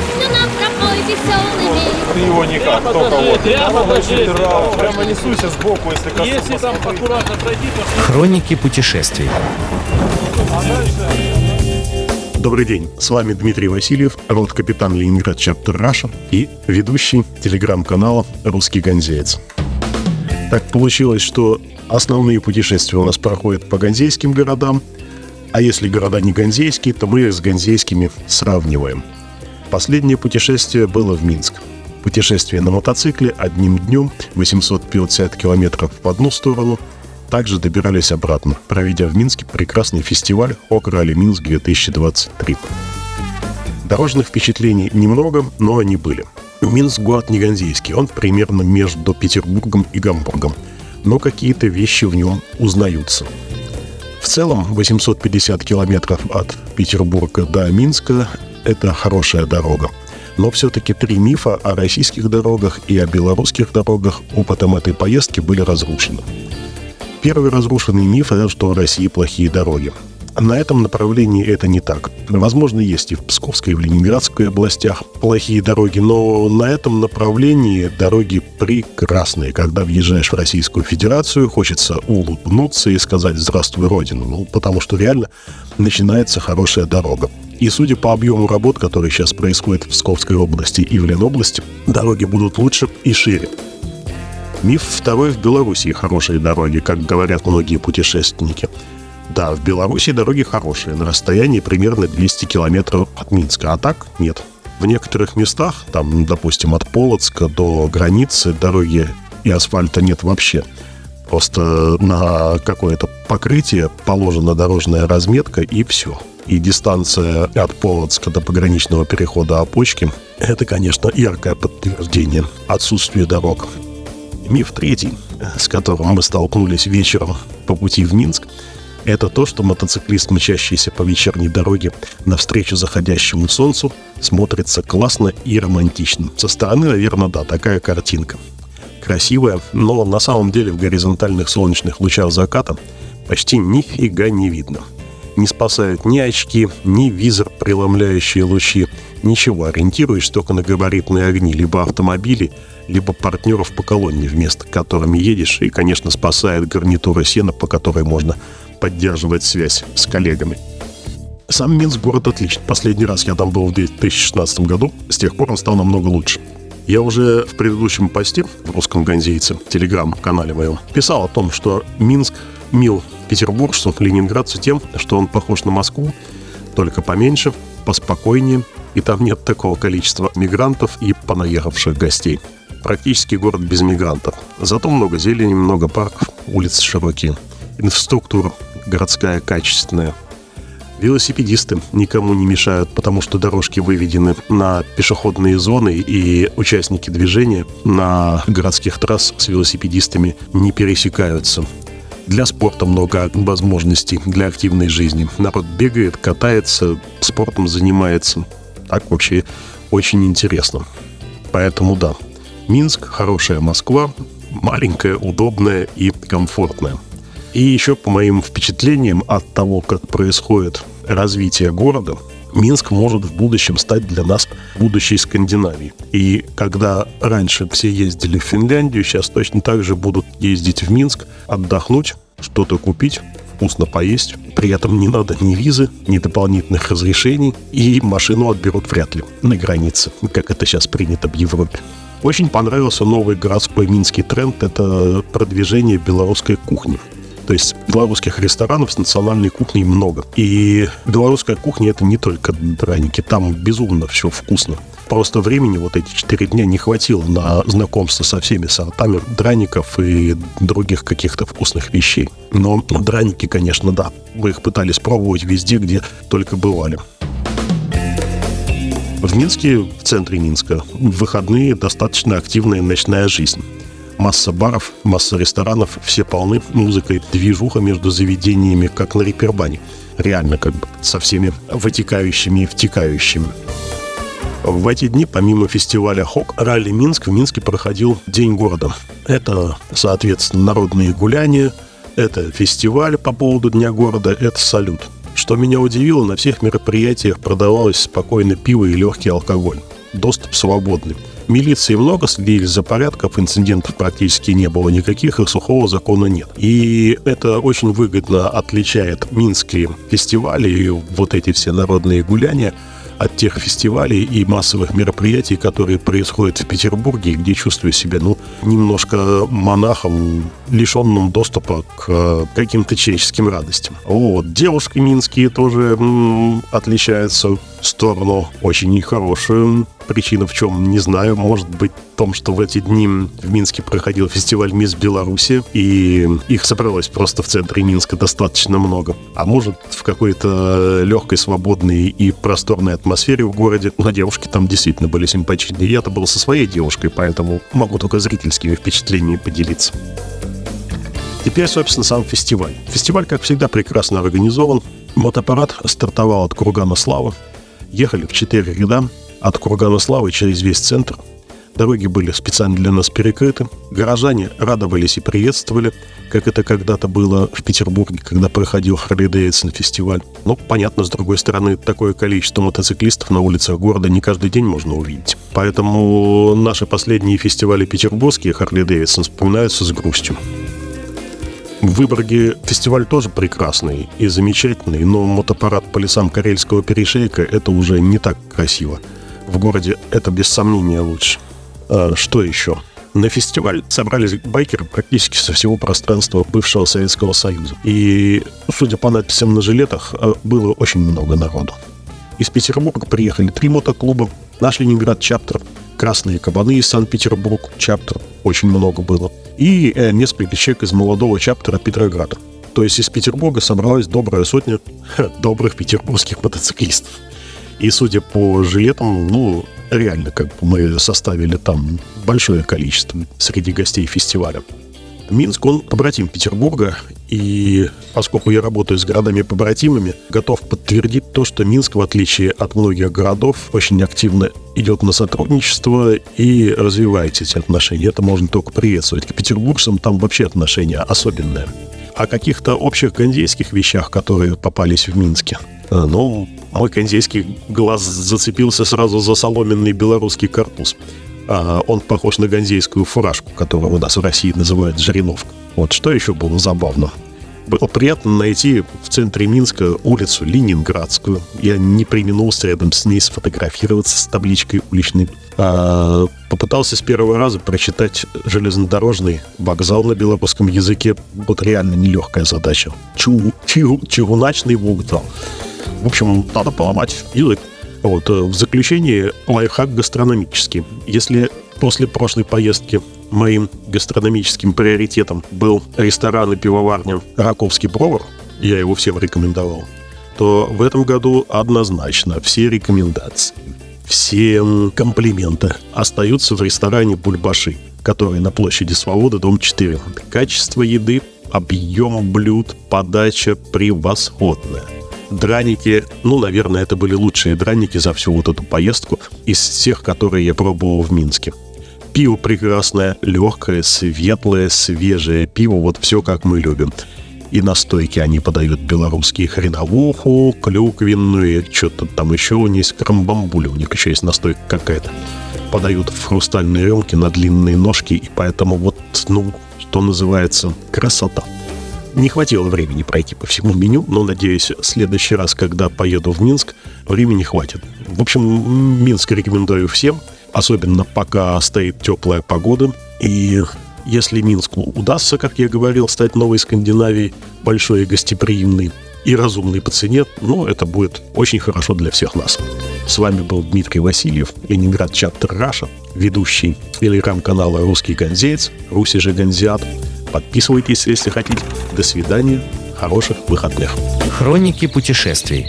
песню нам пропой веселый мир. Ты его никак, Прямо только вот. прямо Прямо, несуйся сбоку, если коснусь. Если там аккуратно пройти, то Хроники путешествий. Добрый день, с вами Дмитрий Васильев, рот-капитан Ленинград Чаптер Раша и ведущий телеграм-канала «Русский Ганзеец». Так получилось, что основные путешествия у нас проходят по ганзейским городам, а если города не ганзейские, то мы их с ганзейскими сравниваем. Последнее путешествие было в Минск. Путешествие на мотоцикле одним днем 850 километров в одну сторону – также добирались обратно, проведя в Минске прекрасный фестиваль «Окрали Минск-2023». Дорожных впечатлений немного, но они были. Минск – город не ганзейский, он примерно между Петербургом и Гамбургом, но какие-то вещи в нем узнаются. В целом 850 километров от Петербурга до Минска – это хорошая дорога. Но все-таки три мифа о российских дорогах и о белорусских дорогах опытом этой поездки были разрушены. Первый разрушенный миф – это что в России плохие дороги. На этом направлении это не так. Возможно, есть и в Псковской, и в Ленинградской областях плохие дороги, но на этом направлении дороги прекрасные. Когда въезжаешь в Российскую Федерацию, хочется улыбнуться и сказать «Здравствуй, Родина», ну, потому что реально начинается хорошая дорога. И судя по объему работ, которые сейчас происходят в Псковской области и в Ленобласти, дороги будут лучше и шире. Миф второй в Белоруссии хорошие дороги, как говорят многие путешественники. Да, в Беларуси дороги хорошие, на расстоянии примерно 200 километров от Минска, а так нет. В некоторых местах, там, допустим, от Полоцка до границы дороги и асфальта нет вообще. Просто на какое-то покрытие положена дорожная разметка и все. И дистанция от Полоцка до пограничного перехода Опочки – это, конечно, яркое подтверждение отсутствия дорог. Миф третий, с которым мы столкнулись вечером по пути в Минск, это то, что мотоциклист, мчащийся по вечерней дороге навстречу заходящему солнцу, смотрится классно и романтично. Со стороны, наверное, да, такая картинка. Красивая, но на самом деле в горизонтальных солнечных лучах заката почти нифига не видно. Не спасают ни очки, ни визор, преломляющие лучи, ничего, ориентируешь только на габаритные огни, либо автомобили, либо партнеров по колонне, вместо которыми едешь, и, конечно, спасает гарнитура сена, по которой можно поддерживать связь с коллегами. Сам Минск город отличный. Последний раз я там был в 2016 году, с тех пор он стал намного лучше. Я уже в предыдущем посте в русском ганзейце, телеграм-канале моем, писал о том, что Минск мил петербуржцу, ленинградцу тем, что он похож на Москву, только поменьше, поспокойнее, и там нет такого количества мигрантов и понаехавших гостей. Практически город без мигрантов. Зато много зелени, много парков, улицы широкие. Инфраструктура городская качественная. Велосипедисты никому не мешают, потому что дорожки выведены на пешеходные зоны, и участники движения на городских трассах с велосипедистами не пересекаются. Для спорта много возможностей для активной жизни. Народ бегает, катается, спортом занимается. Так вообще очень интересно. Поэтому да, Минск – хорошая Москва, маленькая, удобная и комфортная. И еще по моим впечатлениям от того, как происходит развитие города, Минск может в будущем стать для нас будущей Скандинавией. И когда раньше все ездили в Финляндию, сейчас точно так же будут ездить в Минск, отдохнуть, что-то купить, вкусно поесть. При этом не надо ни визы, ни дополнительных разрешений, и машину отберут вряд ли на границе, как это сейчас принято в Европе. Очень понравился новый городской минский тренд – это продвижение белорусской кухни. То есть белорусских ресторанов с национальной кухней много. И белорусская кухня это не только драники, там безумно все вкусно. Просто времени вот эти четыре дня не хватило на знакомство со всеми сортами драников и других каких-то вкусных вещей. Но драники, конечно, да. Мы их пытались пробовать везде, где только бывали. В Минске, в центре Минска, в выходные достаточно активная ночная жизнь. Масса баров, масса ресторанов, все полны музыкой, движуха между заведениями, как на репербане. Реально, как бы, со всеми вытекающими и втекающими. В эти дни, помимо фестиваля ХОК, ралли Минск в Минске проходил День города. Это, соответственно, народные гуляния, это фестиваль по поводу Дня города, это салют. Что меня удивило, на всех мероприятиях продавалось спокойно пиво и легкий алкоголь. Доступ свободный. Милиции много следили за порядком, инцидентов практически не было никаких, и сухого закона нет. И это очень выгодно отличает минские фестивали и вот эти все народные гуляния от тех фестивалей и массовых мероприятий, которые происходят в Петербурге, где чувствую себя, ну, немножко монахом, лишенным доступа к э, каким-то человеческим радостям. Вот. Девушки минские тоже м, отличаются сторону очень нехорошую. Причина в чем, не знаю. Может быть в том, что в эти дни в Минске проходил фестиваль «Мисс Беларуси», и их собралось просто в центре Минска достаточно много. А может, в какой-то легкой, свободной и просторной атмосфере в городе. На девушки там действительно были симпатичные. Я-то был со своей девушкой, поэтому могу только зрительскими впечатлениями поделиться. Теперь, собственно, сам фестиваль. Фестиваль, как всегда, прекрасно организован. Мотопарад стартовал от Кургана Славы. Ехали в четыре ряда от Кургана Славы через весь центр. Дороги были специально для нас перекрыты. Горожане радовались и приветствовали, как это когда-то было в Петербурге, когда проходил Харли Дэвидсон фестиваль. Но, понятно, с другой стороны, такое количество мотоциклистов на улицах города не каждый день можно увидеть. Поэтому наши последние фестивали петербургские Харли Дэвидсон вспоминаются с грустью. В Выборге фестиваль тоже прекрасный и замечательный, но мотопарад по лесам Карельского перешейка – это уже не так красиво. В городе это без сомнения лучше. А, что еще? На фестиваль собрались байкеры практически со всего пространства бывшего Советского Союза. И, судя по надписям на жилетах, а, было очень много народу. Из Петербурга приехали три мотоклуба, наш Ленинград чаптер, Красные кабаны из Санкт-Петербург чаптер, очень много было, и э, несколько человек из молодого чаптера Петрограда. То есть из Петербурга собралась добрая сотня добрых петербургских мотоциклистов. И судя по жилетам, ну, реально, как бы мы составили там большое количество среди гостей фестиваля. Минск, он побратим Петербурга, и поскольку я работаю с городами-побратимами, готов подтвердить то, что Минск, в отличие от многих городов, очень активно идет на сотрудничество и развивает эти отношения. Это можно только приветствовать. К петербургцам там вообще отношения особенные. О каких-то общих гандейских вещах, которые попались в Минске. Э, ну, мой кондейский глаз зацепился сразу за соломенный белорусский картуз. А, он похож на ганзейскую фуражку, которую у нас в России называют жариновка. Вот что еще было забавно. Было приятно найти в центре Минска улицу Ленинградскую. Я не применулся рядом с ней сфотографироваться с табличкой уличной. А, попытался с первого раза прочитать железнодорожный вокзал на белорусском языке. Вот реально нелегкая задача. Чу, чу, чугуначный вокзал. В общем, надо поломать язык. Вот, э, в заключение лайфхак гастрономический. Если после прошлой поездки моим гастрономическим приоритетом был ресторан и пивоварня «Раковский бровар», я его всем рекомендовал, то в этом году однозначно все рекомендации, все комплименты остаются в ресторане «Бульбаши», который на площади Свободы, дом 4. Качество еды, объем блюд, подача превосходная – Драники, ну, наверное, это были лучшие драники за всю вот эту поездку из всех, которые я пробовал в Минске. Пиво прекрасное, легкое, светлое, свежее пиво, вот все как мы любим. И на стойке они подают белорусские хреновуху, клюквенную, что-то там еще у них есть, крамбамбуля, у них еще есть настойка какая-то. Подают в хрустальные рюмки на длинные ножки, и поэтому вот, ну, что называется, красота. Не хватило времени пройти по всему меню, но, надеюсь, в следующий раз, когда поеду в Минск, времени хватит. В общем, Минск рекомендую всем, особенно пока стоит теплая погода. И если Минску удастся, как я говорил, стать новой Скандинавией, большой и гостеприимной, и разумной по цене, ну, это будет очень хорошо для всех нас. С вами был Дмитрий Васильев, Ленинград Чаптер Раша, ведущий телеграм-канала «Русский Ганзеец», «Руси же Ганзиат». Подписывайтесь, если хотите. До свидания. Хороших выходных. Хроники путешествий.